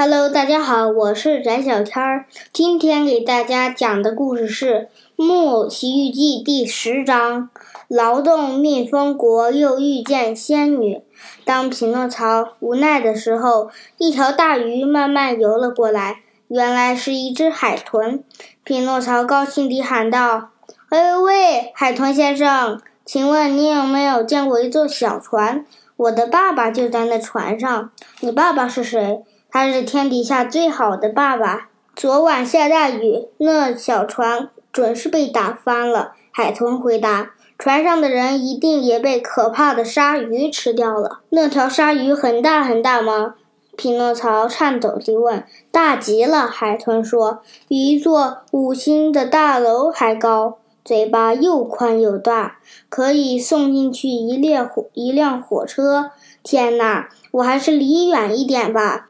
Hello，大家好，我是翟小天儿。今天给大家讲的故事是《木偶奇遇记》第十章：劳动蜜蜂国又遇见仙女。当匹诺曹无奈的时候，一条大鱼慢慢游了过来，原来是一只海豚。匹诺曹高兴地喊道：“哎喂，海豚先生，请问你有没有见过一座小船？我的爸爸就在那船上。你爸爸是谁？”他是天底下最好的爸爸。昨晚下大雨，那小船准是被打翻了。海豚回答：“船上的人一定也被可怕的鲨鱼吃掉了。”那条鲨鱼很大很大吗？匹诺曹颤抖地问。“大极了。”海豚说，“比一座五星的大楼还高。嘴巴又宽又大，可以送进去一列火一辆火车。天哪，我还是离远一点吧。”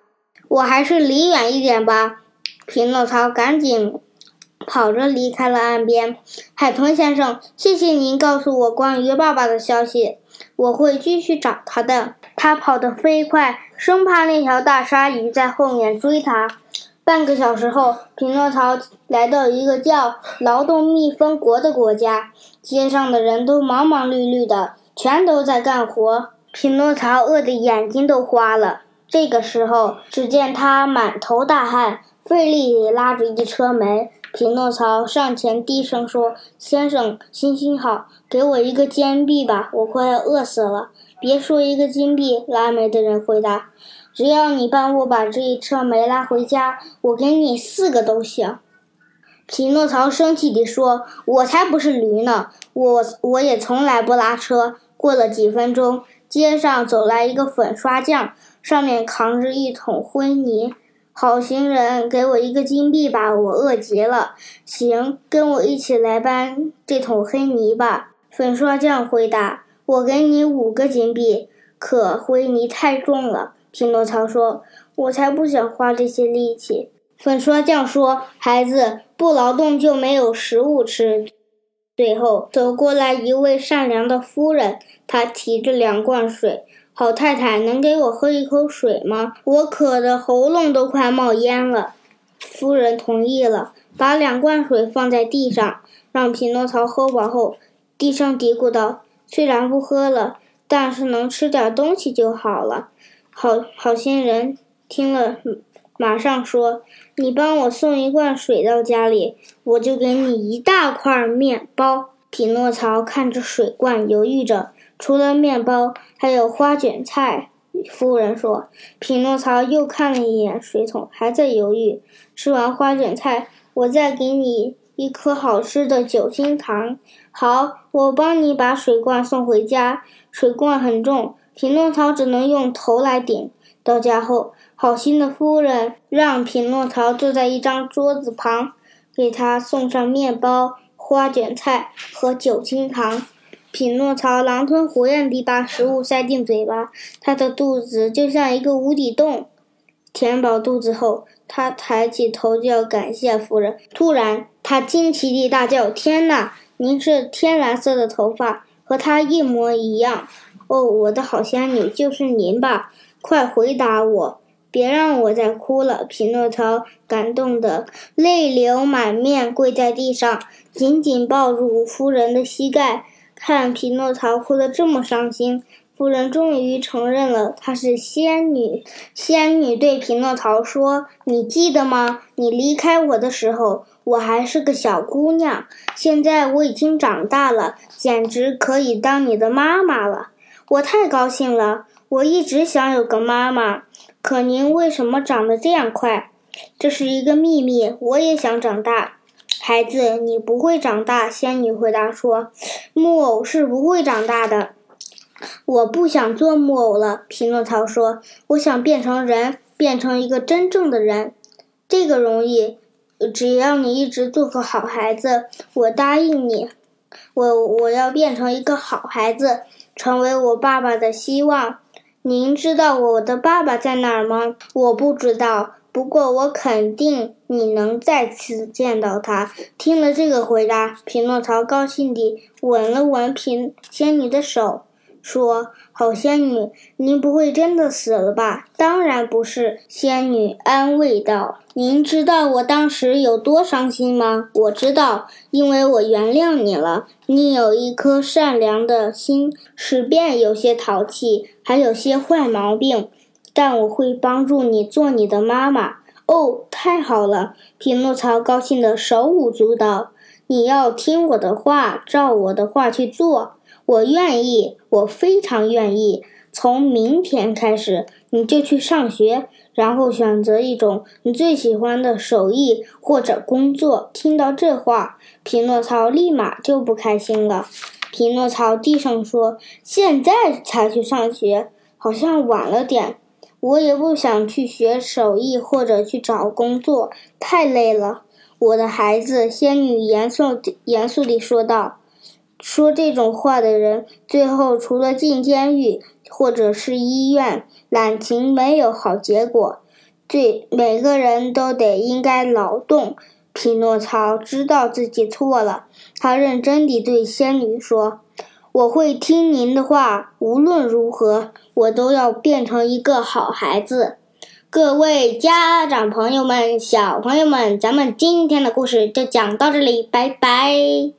我还是离远一点吧。匹诺曹赶紧跑着离开了岸边。海豚先生，谢谢您告诉我关于爸爸的消息，我会继续找他的。他跑得飞快，生怕那条大鲨鱼在后面追他。半个小时后，匹诺曹来到一个叫劳动蜜蜂国的国家，街上的人都忙忙碌碌的，全都在干活。匹诺曹饿得眼睛都花了。这个时候，只见他满头大汗，费力地拉着一车煤。匹诺曹上前低声说：“先生，行行好，给我一个金币吧，我快要饿死了。”“别说一个金币。”拉煤的人回答，“只要你帮我把这一车煤拉回家，我给你四个都行。”匹诺曹生气地说：“我才不是驴呢，我我也从来不拉车。”过了几分钟，街上走来一个粉刷匠。上面扛着一桶灰泥，好心人，给我一个金币吧，我饿极了。行，跟我一起来搬这桶黑泥吧。粉刷匠回答：“我给你五个金币，可灰泥太重了。”匹诺曹说：“我才不想花这些力气。”粉刷匠说：“孩子，不劳动就没有食物吃。”最后走过来一位善良的夫人，她提着两罐水。好太太，能给我喝一口水吗？我渴得喉咙都快冒烟了。夫人同意了，把两罐水放在地上，让匹诺曹喝饱后，低声嘀咕道：“虽然不喝了，但是能吃点东西就好了。”好好心人听了，马上说：“你帮我送一罐水到家里，我就给你一大块面包。”匹诺曹看着水罐，犹豫着。除了面包，还有花卷菜。夫人说。匹诺曹又看了一眼水桶，还在犹豫。吃完花卷菜，我再给你一颗好吃的酒心糖。好，我帮你把水罐送回家。水罐很重，匹诺曹只能用头来顶。到家后，好心的夫人让匹诺曹坐在一张桌子旁，给他送上面包、花卷菜和酒精糖。匹诺曹狼吞虎咽地把食物塞进嘴巴，他的肚子就像一个无底洞。填饱肚子后，他抬起头就要感谢夫人。突然，他惊奇地大叫：“天哪！您是天蓝色的头发，和他一模一样！哦，我的好仙女，就是您吧？快回答我！别让我再哭了！”匹诺曹感动得泪流满面，跪在地上，紧紧抱住夫人的膝盖。看匹诺曹哭得这么伤心，夫人终于承认了她是仙女。仙女对匹诺曹说：“你记得吗？你离开我的时候，我还是个小姑娘。现在我已经长大了，简直可以当你的妈妈了。我太高兴了！我一直想有个妈妈。可您为什么长得这样快？这是一个秘密。我也想长大。”孩子，你不会长大。仙女回答说：“木偶是不会长大的。”我不想做木偶了。匹诺曹说：“我想变成人，变成一个真正的人。这个容易，只要你一直做个好孩子，我答应你。我我要变成一个好孩子，成为我爸爸的希望。您知道我的爸爸在哪儿吗？我不知道。”不过，我肯定你能再次见到他。听了这个回答，匹诺曹高兴地吻了吻匹仙女的手，说：“好仙女，您不会真的死了吧？”“当然不是。”仙女安慰道。“您知道我当时有多伤心吗？”“我知道，因为我原谅你了。你有一颗善良的心，使便有些淘气，还有些坏毛病。但我会帮助你做你的妈妈。”“哦，太好了！”匹诺曹高兴得手舞足蹈。“你要听我的话，照我的话去做。”我愿意，我非常愿意。从明天开始，你就去上学，然后选择一种你最喜欢的手艺或者工作。听到这话，匹诺曹立马就不开心了。匹诺曹低声说：“现在才去上学，好像晚了点。我也不想去学手艺或者去找工作，太累了。”我的孩子，仙女严肃严肃地说道。说这种话的人，最后除了进监狱或者是医院，感情没有好结果。对每个人都得应该劳动。匹诺曹知道自己错了，他认真地对仙女说：“我会听您的话，无论如何，我都要变成一个好孩子。”各位家长朋友们、小朋友们，咱们今天的故事就讲到这里，拜拜。